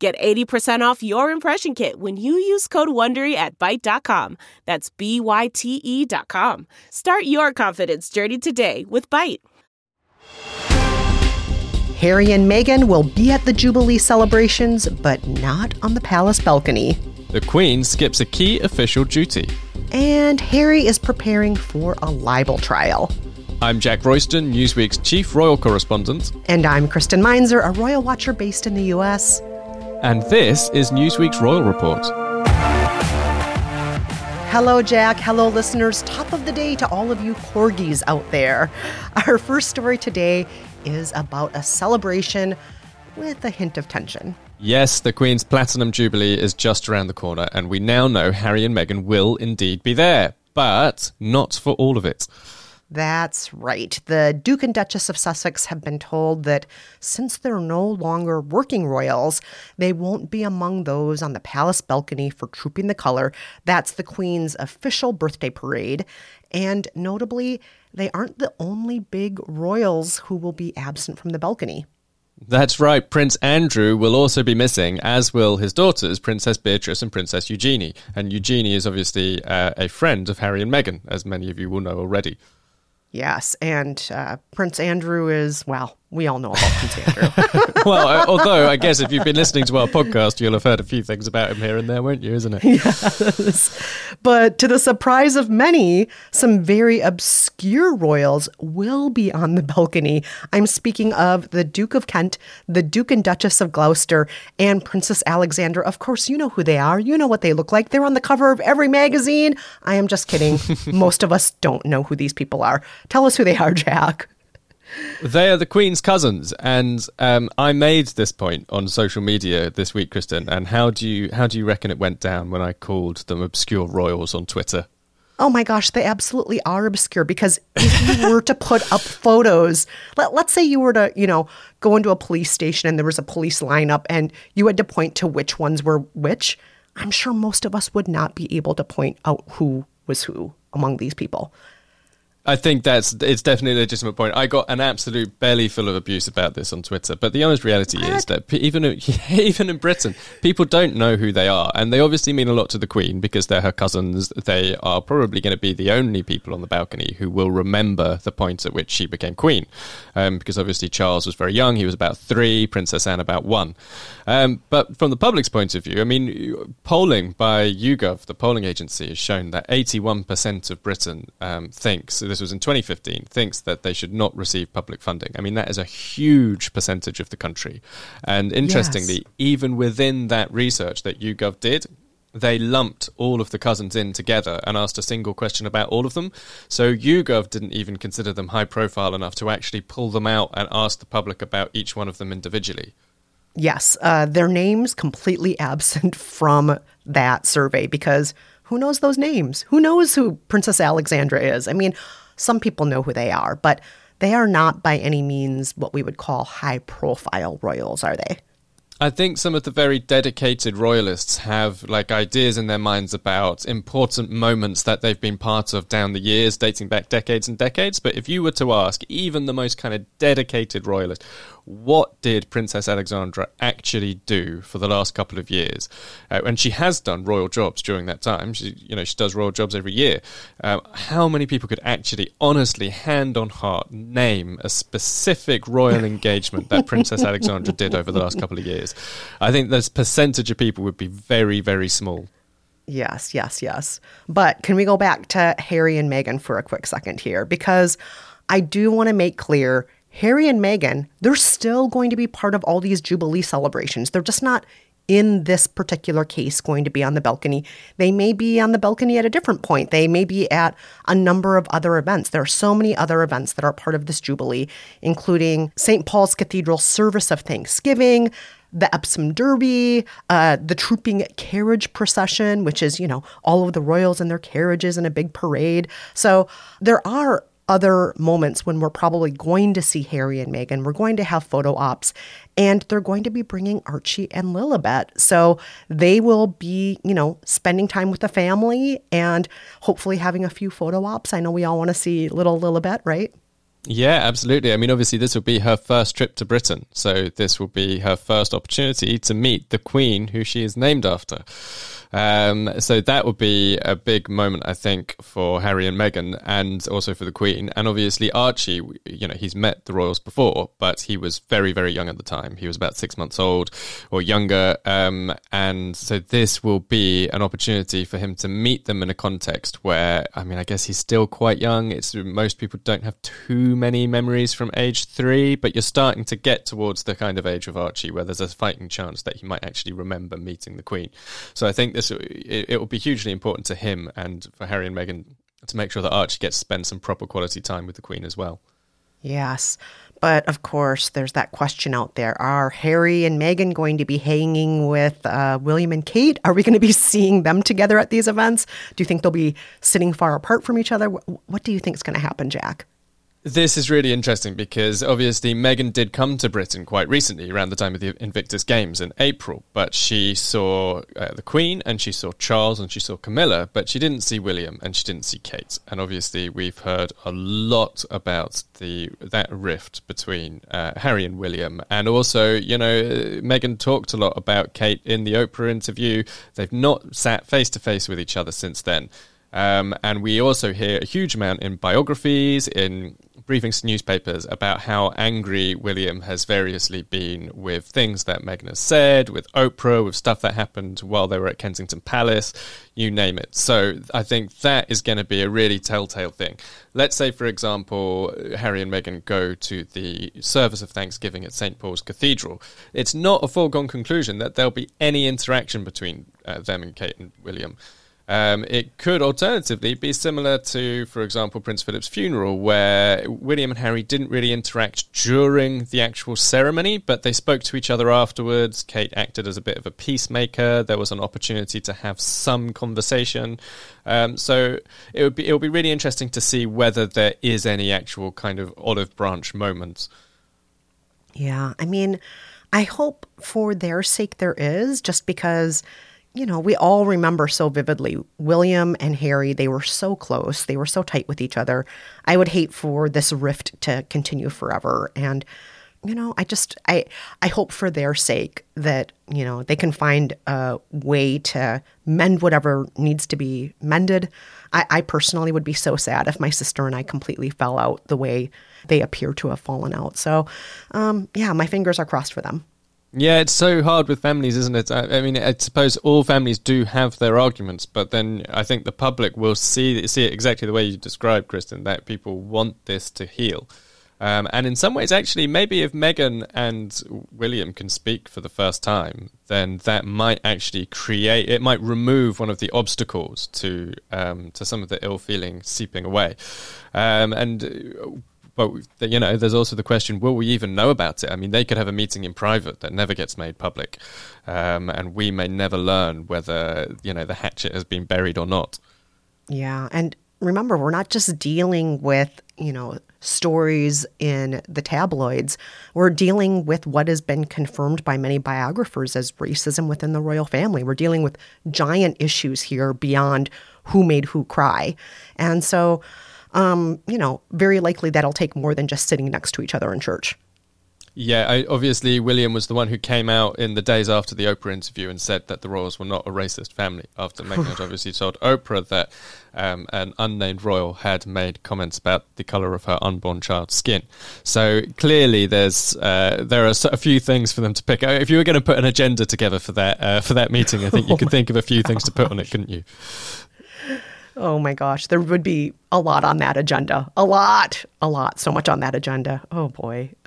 Get 80% off your impression kit when you use code WONDERY at Byte.com. That's B-Y-T-E dot com. Start your confidence journey today with Byte. Harry and Meghan will be at the Jubilee celebrations, but not on the palace balcony. The Queen skips a key official duty. And Harry is preparing for a libel trial. I'm Jack Royston, Newsweek's chief royal correspondent. And I'm Kristen Meinzer, a royal watcher based in the US. And this is Newsweek's Royal Report. Hello, Jack. Hello, listeners. Top of the day to all of you corgis out there. Our first story today is about a celebration with a hint of tension. Yes, the Queen's Platinum Jubilee is just around the corner, and we now know Harry and Meghan will indeed be there, but not for all of it. That's right. The Duke and Duchess of Sussex have been told that since they're no longer working royals, they won't be among those on the palace balcony for Trooping the Color. That's the Queen's official birthday parade. And notably, they aren't the only big royals who will be absent from the balcony. That's right. Prince Andrew will also be missing, as will his daughters, Princess Beatrice and Princess Eugenie. And Eugenie is obviously uh, a friend of Harry and Meghan, as many of you will know already. Yes, and uh, Prince Andrew is, well, we all know about Prince Andrew. well, uh, although I guess if you've been listening to our podcast, you'll have heard a few things about him here and there, won't you? Isn't it? Yes. But to the surprise of many, some very obscure royals will be on the balcony. I'm speaking of the Duke of Kent, the Duke and Duchess of Gloucester, and Princess Alexandra. Of course, you know who they are. You know what they look like. They're on the cover of every magazine. I am just kidding. Most of us don't know who these people are. Tell us who they are, Jack. They are the Queen's cousins, and um, I made this point on social media this week, Kristen. And how do you how do you reckon it went down when I called them obscure royals on Twitter? Oh my gosh, they absolutely are obscure because if you were to put up photos, let, let's say you were to, you know, go into a police station and there was a police lineup and you had to point to which ones were which, I'm sure most of us would not be able to point out who was who among these people. I think that's it's definitely a legitimate point. I got an absolute belly full of abuse about this on Twitter, but the honest reality is that even even in Britain, people don't know who they are, and they obviously mean a lot to the Queen because they're her cousins. They are probably going to be the only people on the balcony who will remember the point at which she became Queen, um, because obviously Charles was very young; he was about three, Princess Anne about one. Um, but from the public's point of view, I mean, polling by YouGov, the polling agency, has shown that eighty-one percent of Britain um, thinks this was in 2015, thinks that they should not receive public funding. I mean, that is a huge percentage of the country. And interestingly, yes. even within that research that YouGov did, they lumped all of the cousins in together and asked a single question about all of them. So YouGov didn't even consider them high profile enough to actually pull them out and ask the public about each one of them individually. Yes, uh, their names completely absent from that survey because who knows those names? Who knows who Princess Alexandra is? I mean, some people know who they are, but they are not by any means what we would call high profile royals, are they? I think some of the very dedicated royalists have like ideas in their minds about important moments that they've been part of down the years, dating back decades and decades. But if you were to ask even the most kind of dedicated royalist, what did Princess Alexandra actually do for the last couple of years? Uh, and she has done royal jobs during that time. She, you know, she does royal jobs every year. Um, how many people could actually, honestly, hand on heart, name a specific royal engagement that Princess Alexandra did over the last couple of years? I think this percentage of people would be very, very small. Yes, yes, yes. But can we go back to Harry and Meghan for a quick second here? Because I do want to make clear Harry and Meghan, they're still going to be part of all these Jubilee celebrations. They're just not in this particular case going to be on the balcony. They may be on the balcony at a different point. They may be at a number of other events. There are so many other events that are part of this Jubilee, including St. Paul's Cathedral service of Thanksgiving, the Epsom Derby, uh, the trooping carriage procession, which is, you know, all of the royals in their carriages in a big parade. So there are other moments when we're probably going to see Harry and Meghan. We're going to have photo ops, and they're going to be bringing Archie and Lilibet. So they will be, you know, spending time with the family and hopefully having a few photo ops. I know we all want to see little Lilibet, right? Yeah, absolutely. I mean, obviously, this will be her first trip to Britain. So, this will be her first opportunity to meet the Queen, who she is named after. Um, so that would be a big moment, I think, for Harry and Meghan, and also for the Queen. And obviously, Archie, you know, he's met the royals before, but he was very, very young at the time. He was about six months old or younger. Um, and so this will be an opportunity for him to meet them in a context where, I mean, I guess he's still quite young. It's most people don't have too many memories from age three, but you're starting to get towards the kind of age of Archie where there's a fighting chance that he might actually remember meeting the Queen. So I think this it, it will be hugely important to him and for Harry and Meghan to make sure that Archie gets to spend some proper quality time with the Queen as well. Yes. But of course, there's that question out there. Are Harry and Meghan going to be hanging with uh, William and Kate? Are we going to be seeing them together at these events? Do you think they'll be sitting far apart from each other? What do you think is going to happen, Jack? This is really interesting because obviously Meghan did come to Britain quite recently, around the time of the Invictus Games in April. But she saw uh, the Queen and she saw Charles and she saw Camilla, but she didn't see William and she didn't see Kate. And obviously, we've heard a lot about the that rift between uh, Harry and William. And also, you know, Meghan talked a lot about Kate in the Oprah interview. They've not sat face to face with each other since then. Um, and we also hear a huge amount in biographies, in briefings to newspapers about how angry William has variously been with things that Meghan has said, with Oprah, with stuff that happened while they were at Kensington Palace, you name it. So I think that is going to be a really telltale thing. Let's say, for example, Harry and Meghan go to the service of Thanksgiving at St. Paul's Cathedral. It's not a foregone conclusion that there'll be any interaction between uh, them and Kate and William. Um, it could alternatively be similar to, for example, Prince Philip's funeral, where William and Harry didn't really interact during the actual ceremony, but they spoke to each other afterwards. Kate acted as a bit of a peacemaker. There was an opportunity to have some conversation. Um, so it would be it would be really interesting to see whether there is any actual kind of olive branch moments. Yeah, I mean, I hope for their sake there is, just because you know, we all remember so vividly William and Harry, they were so close, they were so tight with each other. I would hate for this rift to continue forever. And, you know, I just I I hope for their sake that, you know, they can find a way to mend whatever needs to be mended. I, I personally would be so sad if my sister and I completely fell out the way they appear to have fallen out. So um, yeah, my fingers are crossed for them. Yeah, it's so hard with families, isn't it? I, I, mean, I suppose all families do have their arguments, but then I think the public will see see it exactly the way you described, Kristen. That people want this to heal, um, and in some ways, actually, maybe if Meghan and William can speak for the first time, then that might actually create. It might remove one of the obstacles to um, to some of the ill feeling seeping away, um, and but you know, there's also the question: Will we even know about it? I mean, they could have a meeting in private that never gets made public, um, and we may never learn whether you know the hatchet has been buried or not. Yeah, and remember, we're not just dealing with you know stories in the tabloids. We're dealing with what has been confirmed by many biographers as racism within the royal family. We're dealing with giant issues here beyond who made who cry, and so um, you know, very likely that'll take more than just sitting next to each other in church. Yeah, I, obviously William was the one who came out in the days after the Oprah interview and said that the royals were not a racist family. After Meghan had obviously told Oprah that um, an unnamed royal had made comments about the color of her unborn child's skin. So clearly, there's uh, there are a few things for them to pick. If you were going to put an agenda together for that uh, for that meeting, I think you oh could think of a few God. things to put on it, couldn't you? Oh my gosh, there would be a lot on that agenda. A lot, a lot, so much on that agenda. Oh boy.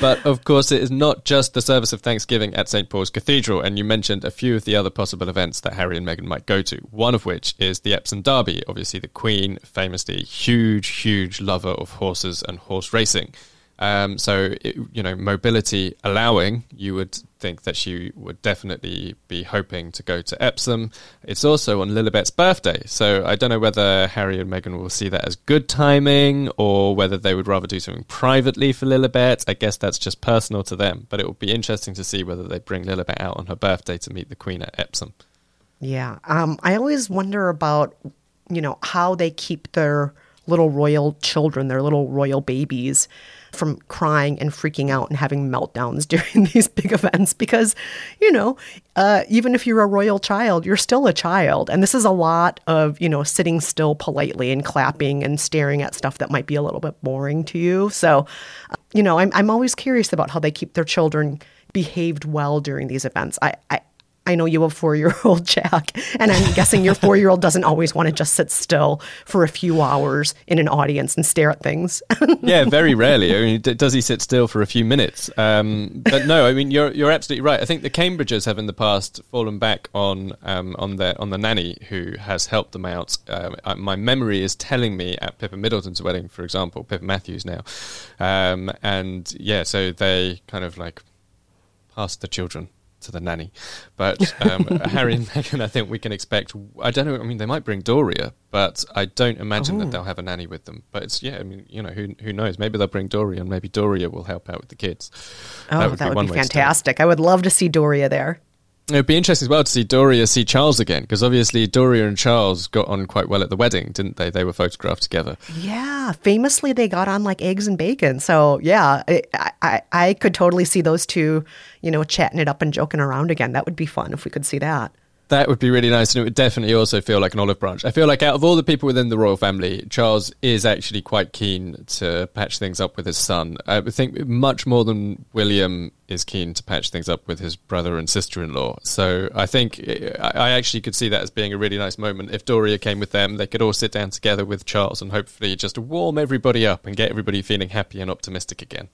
but of course, it is not just the service of Thanksgiving at St. Paul's Cathedral, and you mentioned a few of the other possible events that Harry and Meghan might go to. One of which is the Epsom Derby. Obviously, the Queen, famously huge, huge lover of horses and horse racing. Um, so, it, you know, mobility allowing, you would think that she would definitely be hoping to go to Epsom. It's also on Lilibet's birthday. So, I don't know whether Harry and Meghan will see that as good timing or whether they would rather do something privately for Lilibet. I guess that's just personal to them. But it will be interesting to see whether they bring Lilibet out on her birthday to meet the Queen at Epsom. Yeah. Um, I always wonder about, you know, how they keep their little royal children, their little royal babies from crying and freaking out and having meltdowns during these big events because, you know, uh, even if you're a royal child, you're still a child. And this is a lot of, you know, sitting still politely and clapping and staring at stuff that might be a little bit boring to you. So, uh, you know, I'm, I'm always curious about how they keep their children behaved well during these events. I, I, I know you have four year old Jack, and I'm guessing your four year old doesn't always want to just sit still for a few hours in an audience and stare at things. yeah, very rarely. I mean, does he sit still for a few minutes? Um, but no, I mean, you're you're absolutely right. I think the Cambridges have in the past fallen back on um, on the on the nanny who has helped them out. Um, my memory is telling me at Pippa Middleton's wedding, for example, Pippa Matthews now, um, and yeah, so they kind of like passed the children to the nanny. But um, Harry and Meghan, I think we can expect. I don't know. I mean, they might bring Doria, but I don't imagine Ooh. that they'll have a nanny with them. But it's yeah. I mean, you know, who who knows? Maybe they'll bring Doria, and maybe Doria will help out with the kids. Oh, that would that be, would be fantastic! I would love to see Doria there. It'd be interesting as well to see Doria see Charles again because obviously Doria and Charles got on quite well at the wedding, didn't they? They were photographed together. Yeah, famously they got on like eggs and bacon. So yeah, I, I, I could totally see those two, you know, chatting it up and joking around again. That would be fun if we could see that. That would be really nice, and it would definitely also feel like an olive branch. I feel like out of all the people within the royal family, Charles is actually quite keen to patch things up with his son. I think much more than William is keen to patch things up with his brother and sister-in-law. So I think I actually could see that as being a really nice moment. If Doria came with them, they could all sit down together with Charles and hopefully just warm everybody up and get everybody feeling happy and optimistic again.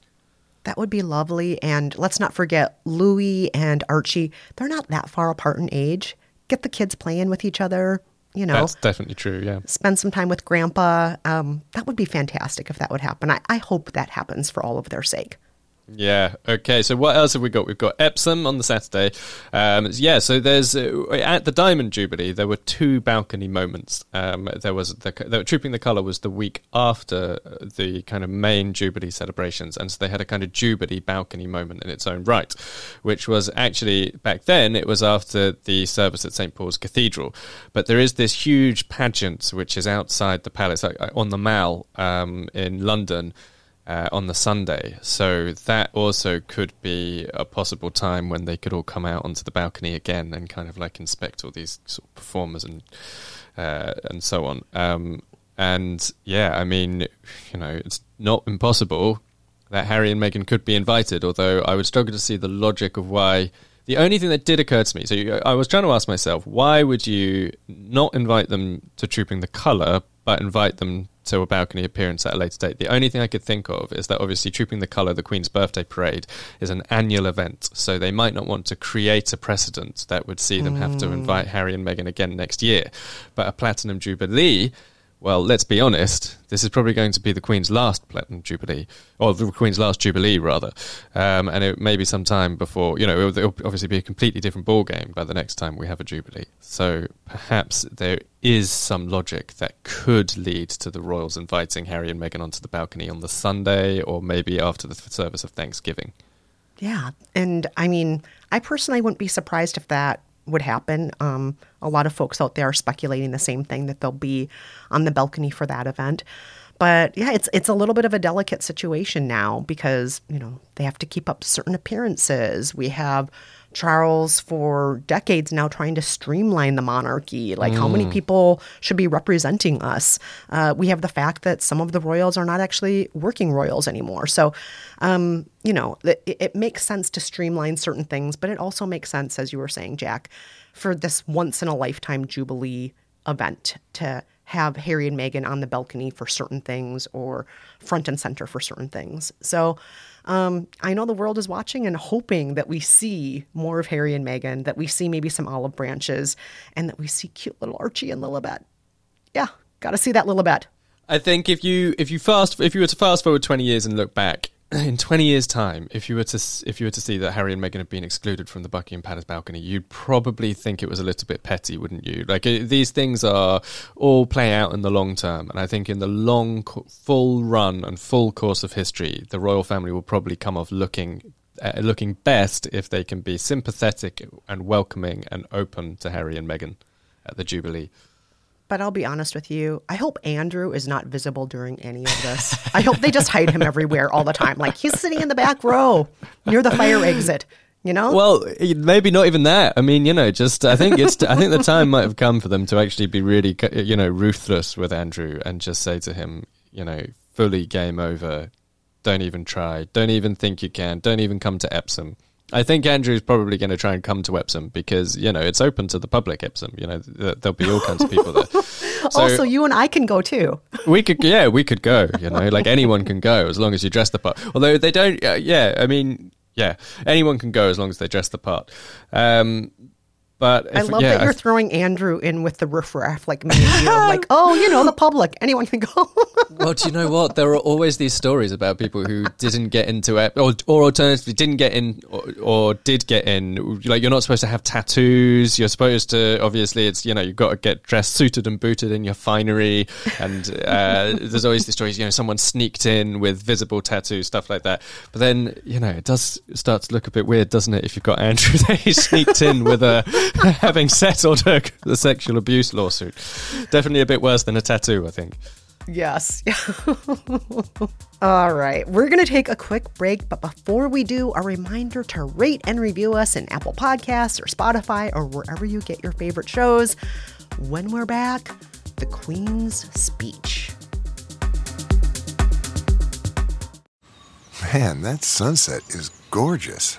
That would be lovely. And let's not forget Louis and Archie. They're not that far apart in age get the kids playing with each other. You know, that's definitely true. Yeah, spend some time with Grandpa. Um, that would be fantastic if that would happen. I, I hope that happens for all of their sake. Yeah. Okay. So what else have we got? We've got Epsom on the Saturday. Um, yeah. So there's uh, at the Diamond Jubilee there were two balcony moments. Um, there was the, the Trooping the Colour was the week after the kind of main Jubilee celebrations, and so they had a kind of Jubilee balcony moment in its own right, which was actually back then it was after the service at St Paul's Cathedral. But there is this huge pageant which is outside the palace on the Mall um, in London uh, on the Sunday. So that also could be a possible time when they could all come out onto the balcony again and kind of like inspect all these sort of performers and uh, and so on. Um, and yeah, I mean, you know, it's not impossible that Harry and Meghan could be invited, although I would struggle to see the logic of why. The only thing that did occur to me, so I was trying to ask myself, why would you not invite them to Trooping the Colour, but invite them to a balcony appearance at a later date. The only thing I could think of is that obviously Trooping the Colour, the Queen's birthday parade, is an annual event, so they might not want to create a precedent that would see them mm. have to mm. invite Harry and Meghan again next year. But a Platinum Jubilee well, let's be honest, this is probably going to be the Queen's last Platinum Jubilee, or the Queen's last Jubilee, rather. Um, and it may be some time before, you know, it'll, it'll, obviously be a completely different ball game by the next time we have a Jubilee. So perhaps there is some logic that could lead to the royals inviting Harry and Meghan onto the balcony on the Sunday, or maybe after the service of Thanksgiving. Yeah. And I mean, I personally wouldn't be surprised if that would happen. Um, a lot of folks out there are speculating the same thing that they'll be on the balcony for that event. But yeah, it's it's a little bit of a delicate situation now because you know they have to keep up certain appearances. We have Charles for decades now trying to streamline the monarchy. Like, mm. how many mm. people should be representing us? Uh, we have the fact that some of the royals are not actually working royals anymore. So, um, you know, it, it makes sense to streamline certain things, but it also makes sense, as you were saying, Jack, for this once in a lifetime jubilee event to have Harry and Meghan on the balcony for certain things or front and center for certain things. So um, I know the world is watching and hoping that we see more of Harry and Meghan, that we see maybe some olive branches, and that we see cute little Archie and Lilibet. Yeah, got to see that Lilibet. I think if you if you fast if you were to fast forward twenty years and look back, in 20 years time if you were to if you were to see that Harry and Meghan have been excluded from the Buckingham Palace balcony you'd probably think it was a little bit petty wouldn't you? Like it, these things are all play out in the long term and I think in the long full run and full course of history the royal family will probably come off looking uh, looking best if they can be sympathetic and welcoming and open to Harry and Meghan at the Jubilee but I'll be honest with you. I hope Andrew is not visible during any of this. I hope they just hide him everywhere all the time. Like he's sitting in the back row near the fire exit. You know? Well, maybe not even that. I mean, you know, just I think it's I think the time might have come for them to actually be really, you know, ruthless with Andrew and just say to him, you know, fully game over. Don't even try. Don't even think you can. Don't even come to Epsom. I think Andrew's probably going to try and come to Epsom because you know it's open to the public. Epsom, you know, there'll be all kinds of people there. So also, you and I can go too. we could, yeah, we could go. You know, like anyone can go as long as you dress the part. Although they don't, uh, yeah, I mean, yeah, anyone can go as long as they dress the part. Um, but if, I love yeah, that you're throwing Andrew in with the riffraff like me and you. like, oh, you know, the public, anyone can go. well, do you know what? There are always these stories about people who didn't get into it, or, or alternatively didn't get in, or, or, did get in. Like, you're not supposed to have tattoos. You're supposed to, obviously, it's you know, you've got to get dressed, suited and booted in your finery. And uh, there's always these stories, you know, someone sneaked in with visible tattoos, stuff like that. But then, you know, it does start to look a bit weird, doesn't it? If you've got Andrew there, he sneaked in with a having settled her, the sexual abuse lawsuit. Definitely a bit worse than a tattoo, I think. Yes. All right. We're going to take a quick break, but before we do, a reminder to rate and review us in Apple Podcasts or Spotify or wherever you get your favorite shows. When we're back, the Queen's speech. Man, that sunset is gorgeous.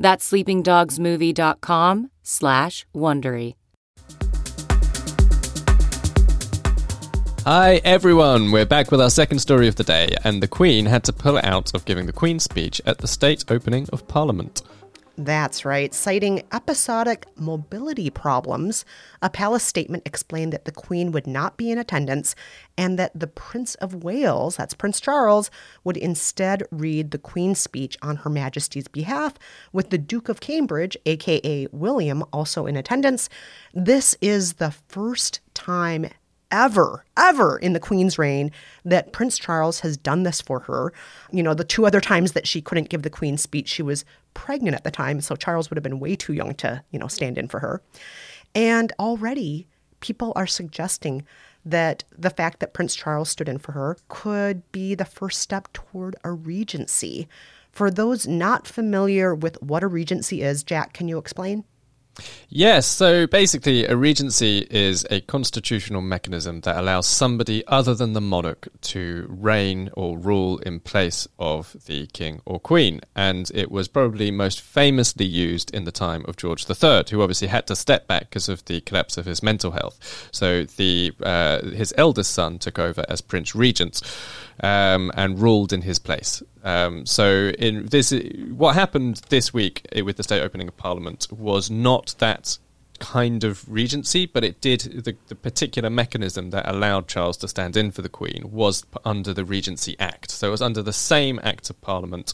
That's sleepingdogsmovie.com slash Wondery. Hi everyone, we're back with our second story of the day, and the Queen had to pull out of giving the Queen's speech at the state opening of Parliament. That's right. Citing episodic mobility problems, a palace statement explained that the Queen would not be in attendance and that the Prince of Wales, that's Prince Charles, would instead read the Queen's speech on Her Majesty's behalf, with the Duke of Cambridge, aka William, also in attendance. This is the first time ever, ever in the Queen's reign that Prince Charles has done this for her. You know, the two other times that she couldn't give the Queen's speech, she was pregnant at the time, so Charles would have been way too young to, you know, stand in for her. And already people are suggesting that the fact that Prince Charles stood in for her could be the first step toward a regency. For those not familiar with what a regency is, Jack, can you explain? Yes, so basically, a regency is a constitutional mechanism that allows somebody other than the monarch to reign or rule in place of the king or queen. And it was probably most famously used in the time of George III, who obviously had to step back because of the collapse of his mental health. So the uh, his eldest son took over as Prince Regent um, and ruled in his place. Um, so in this, what happened this week with the state opening of Parliament was not that kind of regency, but it did the, the particular mechanism that allowed Charles to stand in for the Queen was p- under the Regency Act. So it was under the same Act of Parliament,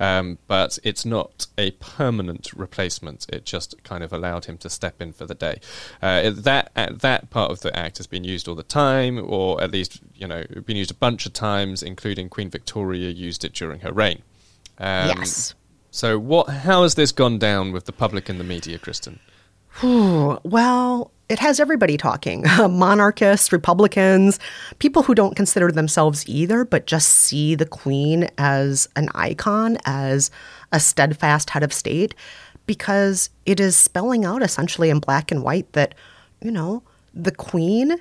um, but it's not a permanent replacement. It just kind of allowed him to step in for the day. Uh, that uh, that part of the Act has been used all the time, or at least you know been used a bunch of times, including Queen Victoria used it during her reign. Um, yes. So what? How has this gone down with the public and the media, Kristen? Well, it has everybody talking. Monarchists, Republicans, people who don't consider themselves either, but just see the Queen as an icon, as a steadfast head of state, because it is spelling out essentially in black and white that, you know, the Queen,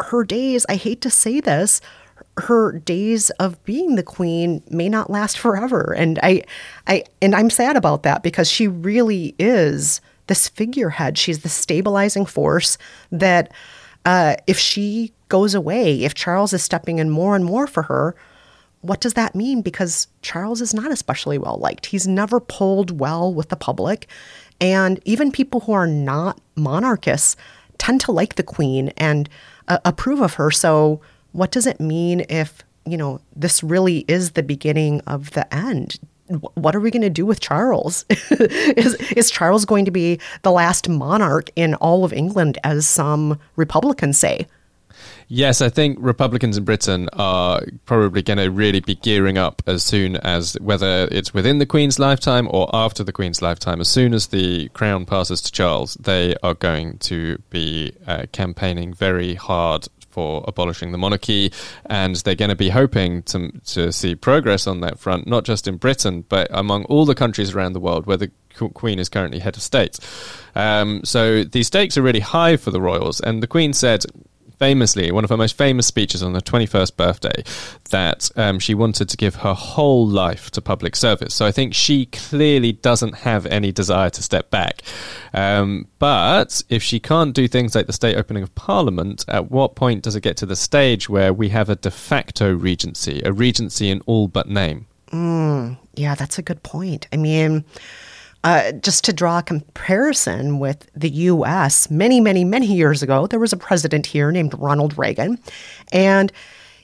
her days, I hate to say this, her days of being the queen may not last forever. And i i and i'm sad about that because she really is this figurehead. She's the stabilizing force that uh, if she goes away if charles is stepping in more and more for her what does that mean? Because charles is not especially well liked he's never polled well with the public. And even people who are not monarchists tend to like the queen and uh, approve of her. So what does it mean if you know this really is the beginning of the end what are we going to do with charles is, is charles going to be the last monarch in all of england as some republicans say Yes, I think Republicans in Britain are probably going to really be gearing up as soon as whether it's within the Queen's lifetime or after the Queen's lifetime. As soon as the crown passes to Charles, they are going to be uh, campaigning very hard for abolishing the monarchy, and they're going to be hoping to to see progress on that front, not just in Britain but among all the countries around the world where the Queen is currently head of state. Um, so the stakes are really high for the royals, and the Queen said famously, one of her most famous speeches on her 21st birthday, that um, she wanted to give her whole life to public service. So I think she clearly doesn't have any desire to step back. Um, but if she can't do things like the state opening of Parliament, at what point does it get to the stage where we have a de facto regency, a regency in all but name? Yeah, that's a good point. I mean, uh, just to draw a comparison with the US, many, many, many years ago, there was a president here named Ronald Reagan, and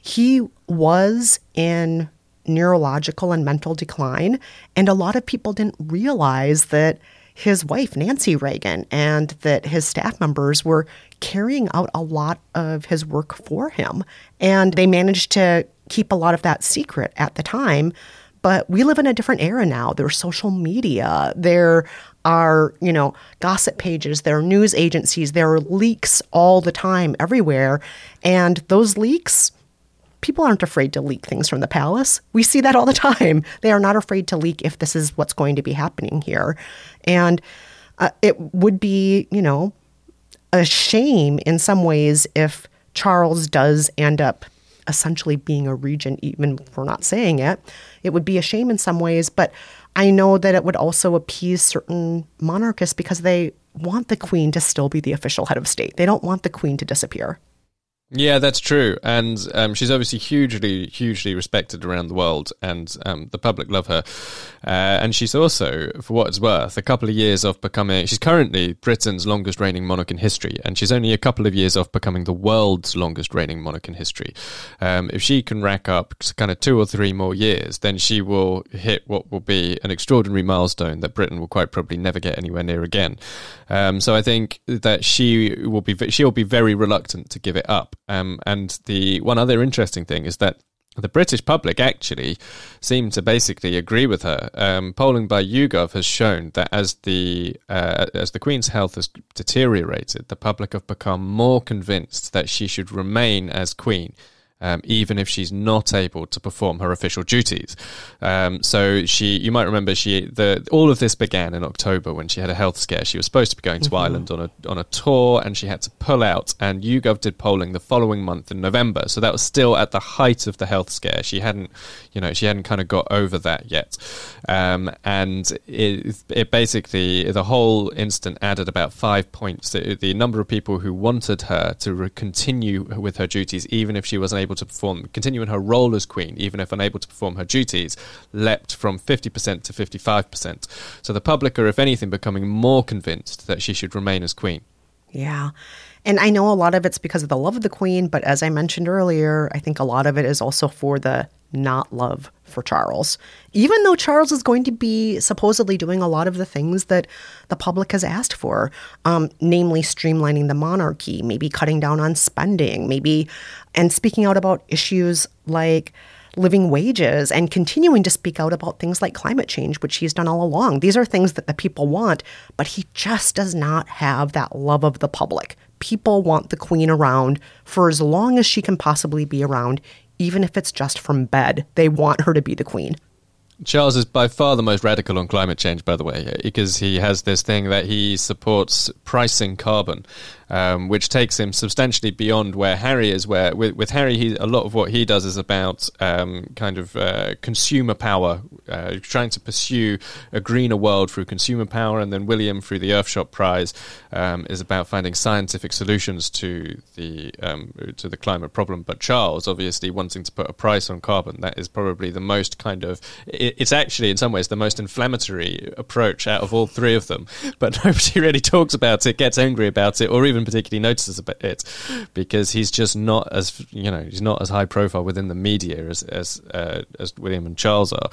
he was in neurological and mental decline. And a lot of people didn't realize that his wife, Nancy Reagan, and that his staff members were carrying out a lot of his work for him. And they managed to keep a lot of that secret at the time. But we live in a different era now. There's social media. There are, you know, gossip pages. There are news agencies. There are leaks all the time, everywhere. And those leaks, people aren't afraid to leak things from the palace. We see that all the time. They are not afraid to leak if this is what's going to be happening here. And uh, it would be, you know, a shame in some ways if Charles does end up essentially being a regent, even if we're not saying it. It would be a shame in some ways, but I know that it would also appease certain monarchists because they want the queen to still be the official head of state. They don't want the queen to disappear. Yeah, that's true, and um, she's obviously hugely, hugely respected around the world, and um, the public love her. Uh, and she's also, for what it's worth, a couple of years off becoming. She's currently Britain's longest reigning monarch in history, and she's only a couple of years off becoming the world's longest reigning monarch in history. Um, if she can rack up kind of two or three more years, then she will hit what will be an extraordinary milestone that Britain will quite probably never get anywhere near again. Um, so I think that she will be she will be very reluctant to give it up. Um, and the one other interesting thing is that the British public actually seem to basically agree with her. Um, polling by YouGov has shown that as the uh, as the Queen's health has deteriorated, the public have become more convinced that she should remain as Queen. Um, even if she's not able to perform her official duties. Um, so she, you might remember, she the all of this began in October when she had a health scare. She was supposed to be going to Ireland on a on a tour, and she had to pull out. And YouGov did polling the following month in November, so that was still at the height of the health scare. She hadn't, you know, she hadn't kind of got over that yet. Um, and it, it basically the whole incident added about five points. The, the number of people who wanted her to re- continue with her duties, even if she wasn't able unable to perform, continue in her role as queen, even if unable to perform her duties, leapt from 50% to 55%. So the public are, if anything, becoming more convinced that she should remain as queen. Yeah. And I know a lot of it's because of the love of the queen, but as I mentioned earlier, I think a lot of it is also for the not love for Charles. Even though Charles is going to be supposedly doing a lot of the things that the public has asked for, um, namely streamlining the monarchy, maybe cutting down on spending, maybe, and speaking out about issues like living wages and continuing to speak out about things like climate change, which he's done all along. These are things that the people want, but he just does not have that love of the public. People want the queen around for as long as she can possibly be around, even if it's just from bed. They want her to be the queen. Charles is by far the most radical on climate change, by the way, because he has this thing that he supports pricing carbon um, which takes him substantially beyond where Harry is. Where with, with Harry, he, a lot of what he does is about um, kind of uh, consumer power, uh, trying to pursue a greener world through consumer power, and then William through the Earthshot Prize um, is about finding scientific solutions to the um, to the climate problem. But Charles, obviously, wanting to put a price on carbon, that is probably the most kind of it, it's actually in some ways the most inflammatory approach out of all three of them. But nobody really talks about it, gets angry about it, or even even particularly notices about it because he's just not as you know he's not as high profile within the media as as uh, as William and Charles are.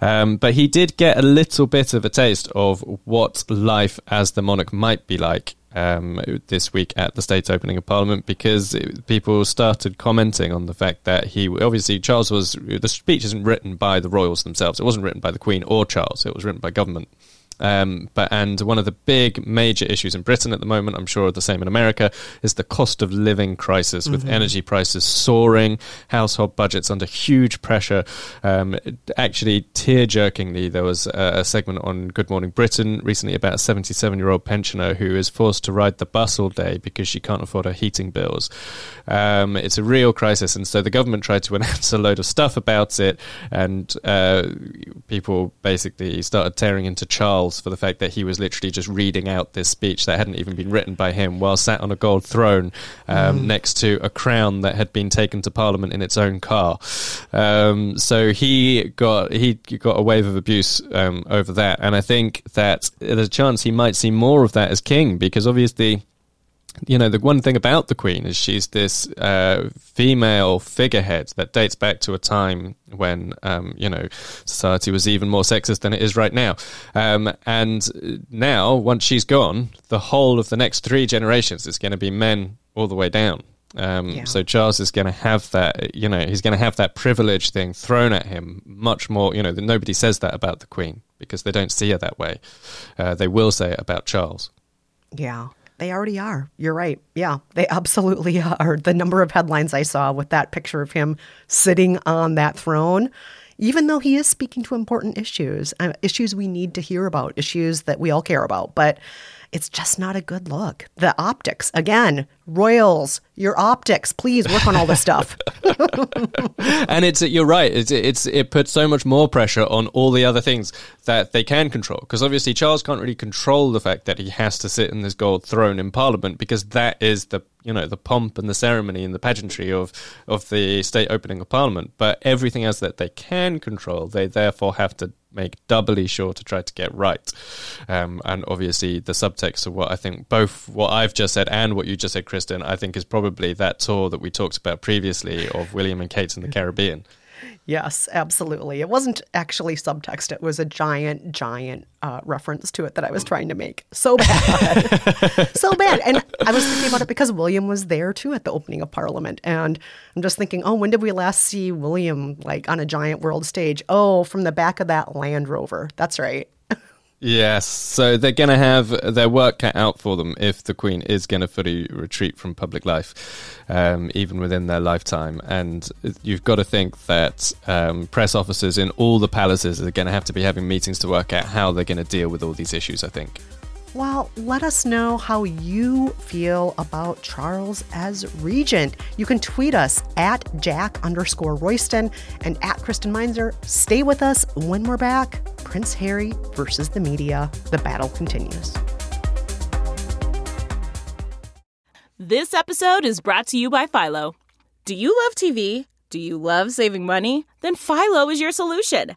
Um, but he did get a little bit of a taste of what life as the monarch might be like um, this week at the state's opening of Parliament because it, people started commenting on the fact that he obviously Charles was the speech isn't written by the royals themselves. It wasn't written by the Queen or Charles. It was written by government. Um, but and one of the big major issues in Britain at the moment, I'm sure the same in America, is the cost of living crisis with mm-hmm. energy prices soaring, household budgets under huge pressure. Um, actually, tear jerkingly, there was a, a, segment on Good Morning Britain recently about a 77 year old pensioner who is forced to ride the bus all day because she can't afford her heating bills. Um, it's a real crisis, and so the government tried to announce a load of stuff about it, and uh, people basically started tearing into Charles for the fact that he was literally just reading out this speech that hadn't even been written by him while sat on a gold throne um, mm. next to a crown that had been taken to Parliament in its own car. Um, so he got he got a wave of abuse um, over that, and I think that there's a chance he might see more of that as king because obviously you know, the one thing about the Queen is she's this uh, female figurehead that dates back to a time when, um, you know, society was even more sexist than it is right now. Um, and now, once she's gone, the whole of the next three generations is going to be men all the way down. Um, yeah. So Charles is going to have that, you know, he's going to have that privilege thing thrown at him much more. You know, nobody says that about the Queen because they don't see her that way. Uh, they will say it about Charles. Yeah. They already are. You're right. Yeah, they absolutely are. The number of headlines I saw with that picture of him sitting on that throne, even though he is speaking to important issues, uh, issues we need to hear about, issues that we all care about. But it's just not a good look. The optics, again, Royals, your optics, please work on all this stuff. and it's you're right. It's it's it puts so much more pressure on all the other things that they can control because obviously Charles can't really control the fact that he has to sit in this gold throne in Parliament because that is the you know the pomp and the ceremony and the pageantry of of the state opening of Parliament. But everything else that they can control, they therefore have to make doubly sure to try to get right. Um, and obviously, the subtext of what I think both what I've just said and what you just said, Kristen, I think is probably that tour that we talked about previously of William and Kate in the Caribbean. Yes, absolutely. It wasn't actually subtext. It was a giant, giant uh, reference to it that I was trying to make. So bad. so bad. And I was thinking about it because William was there too at the opening of Parliament. And I'm just thinking, oh, when did we last see William like on a giant world stage? Oh, from the back of that Land Rover. That's right. Yes, so they're going to have their work cut out for them if the Queen is going to fully retreat from public life, um, even within their lifetime. And you've got to think that um, press officers in all the palaces are going to have to be having meetings to work out how they're going to deal with all these issues, I think. Well, let us know how you feel about Charles as regent. You can tweet us at Jack underscore Royston and at Kristen Meinzer. Stay with us when we're back. Prince Harry versus the media. The battle continues. This episode is brought to you by Philo. Do you love TV? Do you love saving money? Then Philo is your solution.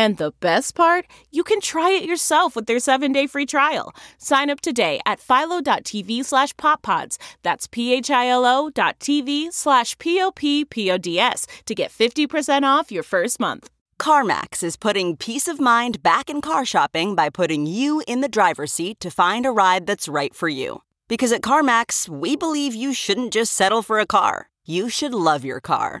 And the best part, you can try it yourself with their 7-day free trial. Sign up today at philo.tv slash poppods. That's p-h-i-l-o dot tv slash p-o-p-p-o-d-s to get 50% off your first month. CarMax is putting peace of mind back in car shopping by putting you in the driver's seat to find a ride that's right for you. Because at CarMax, we believe you shouldn't just settle for a car. You should love your car.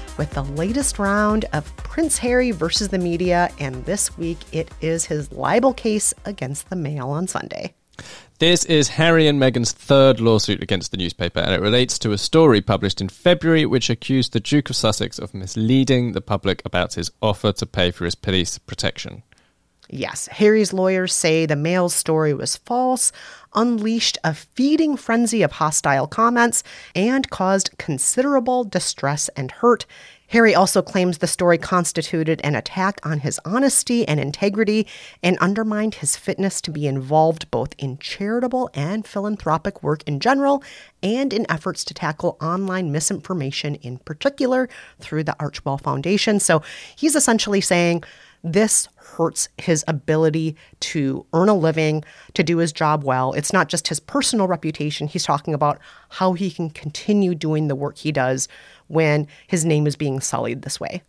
with the latest round of Prince Harry versus the media, and this week it is his libel case against the Mail on Sunday. This is Harry and Meghan's third lawsuit against the newspaper, and it relates to a story published in February which accused the Duke of Sussex of misleading the public about his offer to pay for his police protection. Yes, Harry's lawyers say the Mail's story was false, unleashed a feeding frenzy of hostile comments, and caused considerable distress and hurt. Harry also claims the story constituted an attack on his honesty and integrity and undermined his fitness to be involved both in charitable and philanthropic work in general and in efforts to tackle online misinformation in particular through the Archewell Foundation. So he's essentially saying, this hurts his ability to earn a living, to do his job well. It's not just his personal reputation. He's talking about how he can continue doing the work he does when his name is being sullied this way.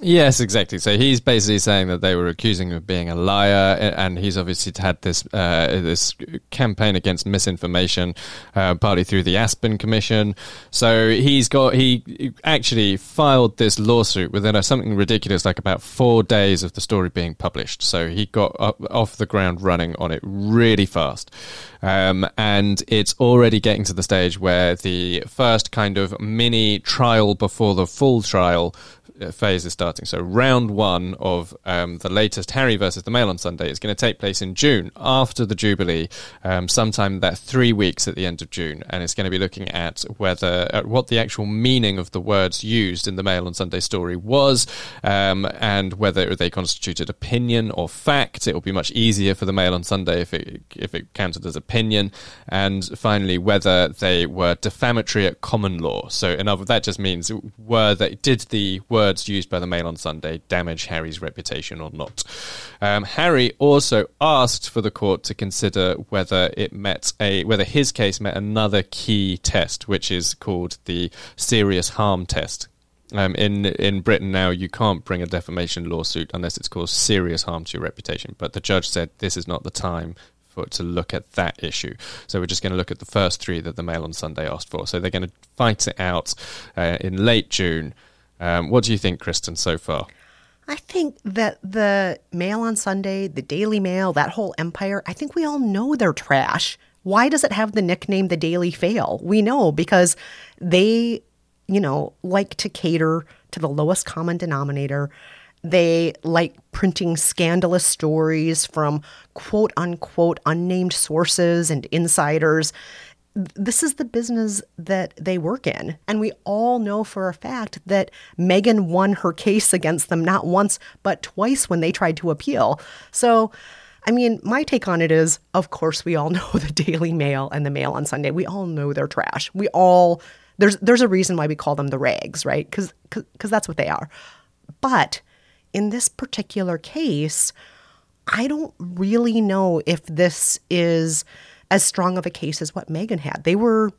Yes, exactly. So he's basically saying that they were accusing him of being a liar, and he's obviously had this uh, this campaign against misinformation, uh, partly through the Aspen Commission. So he's got he actually filed this lawsuit within a, something ridiculous like about four days of the story being published. So he got up, off the ground running on it really fast, um, and it's already getting to the stage where the first kind of mini trial before the full trial phase is starting. So round one of um, the latest Harry versus the Mail on Sunday is going to take place in June after the Jubilee, um, sometime that three weeks at the end of June, and it's going to be looking at whether at what the actual meaning of the words used in the Mail on Sunday story was, um, and whether they constituted opinion or fact. It will be much easier for the Mail on Sunday if it if it counted as opinion, and finally whether they were defamatory at common law. So in other that just means were they did the words used by the Mail on Sunday damage Harry's reputation or not. Um, Harry also asked for the court to consider whether it met a whether his case met another key test, which is called the serious harm test. Um, in in Britain now, you can't bring a defamation lawsuit unless it's caused serious harm to your reputation. But the judge said this is not the time for to look at that issue. So we're just going to look at the first three that the Mail on Sunday asked for. So they're going to fight it out uh, in late June. Um, what do you think, Kristen, so far? I think that the Mail on Sunday, the Daily Mail, that whole empire, I think we all know they're trash. Why does it have the nickname the Daily Fail? We know because they, you know, like to cater to the lowest common denominator. They like printing scandalous stories from quote unquote unnamed sources and insiders this is the business that they work in. And we all know for a fact that Meghan won her case against them not once, but twice when they tried to appeal. So, I mean, my take on it is of course, we all know the Daily Mail and the Mail on Sunday. We all know they're trash. We all, there's, there's a reason why we call them the rags, right? Because because that's what they are. But in this particular case, I don't really know if this is as strong of a case as what Meghan had. They were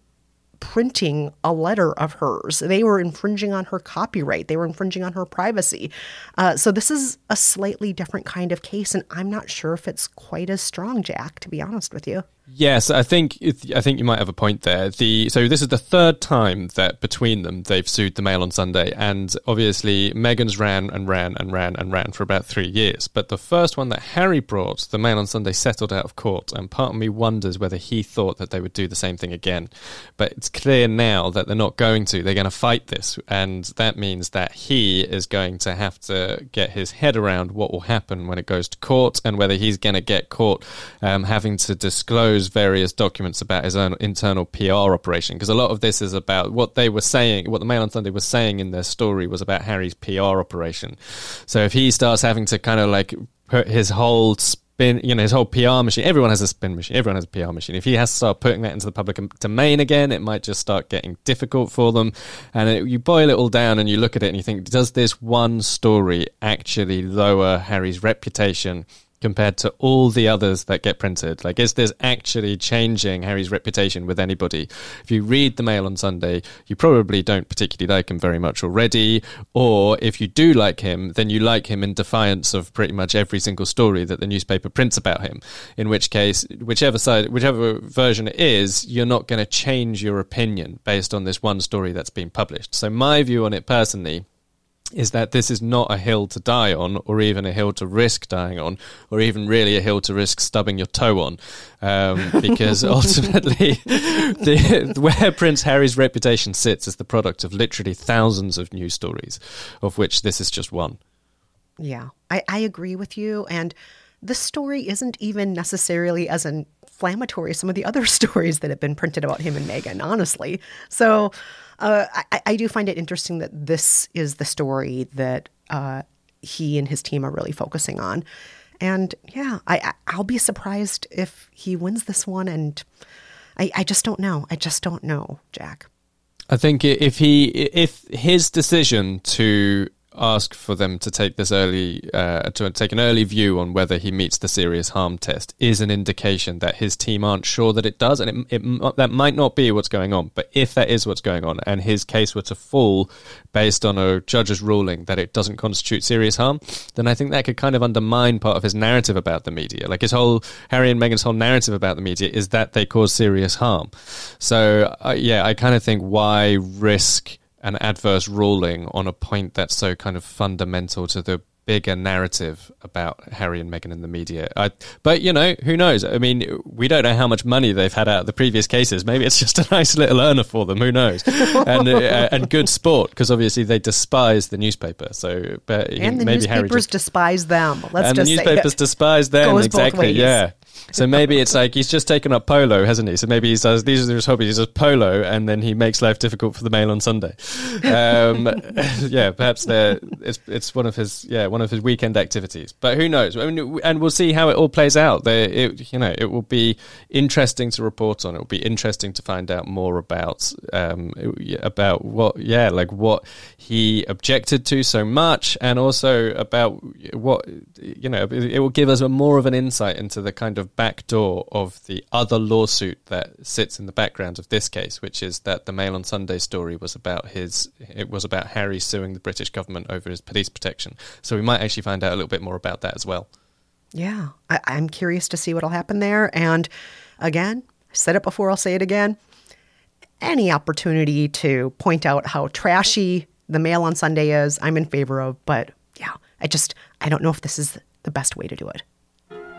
printing a letter of hers. They were infringing on her copyright, they were infringing on her privacy. Uh, so, this is a slightly different kind of case, and I'm not sure if it's quite as strong, Jack, to be honest with you. Yes, I think I think you might have a point there. The so this is the third time that between them they've sued the Mail on Sunday, and obviously Meghan's ran and ran and ran and ran for about three years. But the first one that Harry brought, the Mail on Sunday, settled out of court, and part of me wonders whether he thought that they would do the same thing again. But it's clear now that they're not going to. They're going to fight this, and that means that he is going to have to get his head around what will happen when it goes to court, and whether he's going to get caught um, having to disclose various documents about his own internal PR operation because a lot of this is about what they were saying, what the Mail on Sunday was saying in their story was about Harry's PR operation. So if he starts having to kind of like put his whole spin, you know, his whole PR machine, everyone has a spin machine, everyone has a PR machine. If he has to start putting that into the public domain again, it might just start getting difficult for them. And it, you boil it all down and you look at it and you think, does this one story actually lower Harry's reputation? Compared to all the others that get printed? Like, is this actually changing Harry's reputation with anybody? If you read the Mail on Sunday, you probably don't particularly like him very much already. Or if you do like him, then you like him in defiance of pretty much every single story that the newspaper prints about him. In which case, whichever side, whichever version it is, you're not going to change your opinion based on this one story that's been published. So, my view on it personally is that this is not a hill to die on, or even a hill to risk dying on, or even really a hill to risk stubbing your toe on, um, because ultimately, the, where Prince Harry's reputation sits is the product of literally thousands of news stories, of which this is just one. Yeah, I, I agree with you, and the story isn't even necessarily as inflammatory some of the other stories that have been printed about him and Meghan, honestly. So uh, I, I, do find it interesting that this is the story that uh, he and his team are really focusing on. And yeah, I, I'll be surprised if he wins this one. And I, I just don't know. I just don't know, Jack. I think if he if his decision to ask for them to take this early, uh, to take an early view on whether he meets the serious harm test is an indication that his team aren't sure that it does, and it, it, that might not be what's going on. But if that is what's going on, and his case were to fall based on a judge's ruling that it doesn't constitute serious harm, then I think that could kind of undermine part of his narrative about the media. Like his whole Harry and Meghan's whole narrative about the media is that they cause serious harm. So uh, yeah, I kind of think why risk an adverse ruling on a point that's so kind of fundamental to the bigger narrative about Harry and Meghan in the media. I, but you know, who knows? I mean, we don't know how much money they've had out of the previous cases. Maybe it's just a nice little earner for them. Who knows? and uh, and good sport because obviously they despise the newspaper. So, but and the maybe newspapers just, despise them. Let's and just the newspapers despise them exactly. Yeah. So maybe it's like he's just taken up polo, hasn't he? So maybe he says these are his hobbies. He does polo, and then he makes life difficult for the Mail on Sunday. Um, yeah, perhaps it's it's one of his yeah one of his weekend activities. But who knows? I mean, and we'll see how it all plays out. There, it, you know, it will be interesting to report on. It will be interesting to find out more about um, about what yeah, like what he objected to so much, and also about what you know. It will give us a more of an insight into the kind of back door of the other lawsuit that sits in the background of this case, which is that the Mail on Sunday story was about his. It was about Harry suing the British government over his police protection. So we might actually find out a little bit more about that as well. Yeah, I, I'm curious to see what'll happen there. And again, I said it before, I'll say it again. Any opportunity to point out how trashy the Mail on Sunday is, I'm in favor of. But yeah, I just I don't know if this is the best way to do it.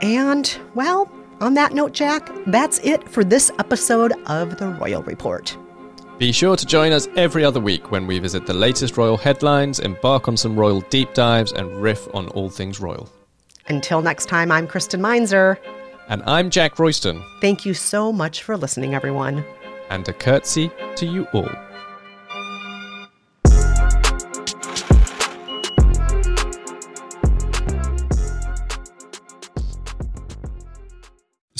And, well, on that note, Jack, that's it for this episode of the Royal Report. Be sure to join us every other week when we visit the latest royal headlines, embark on some royal deep dives, and riff on all things royal. Until next time, I'm Kristen Meinzer. And I'm Jack Royston. Thank you so much for listening, everyone. And a curtsy to you all.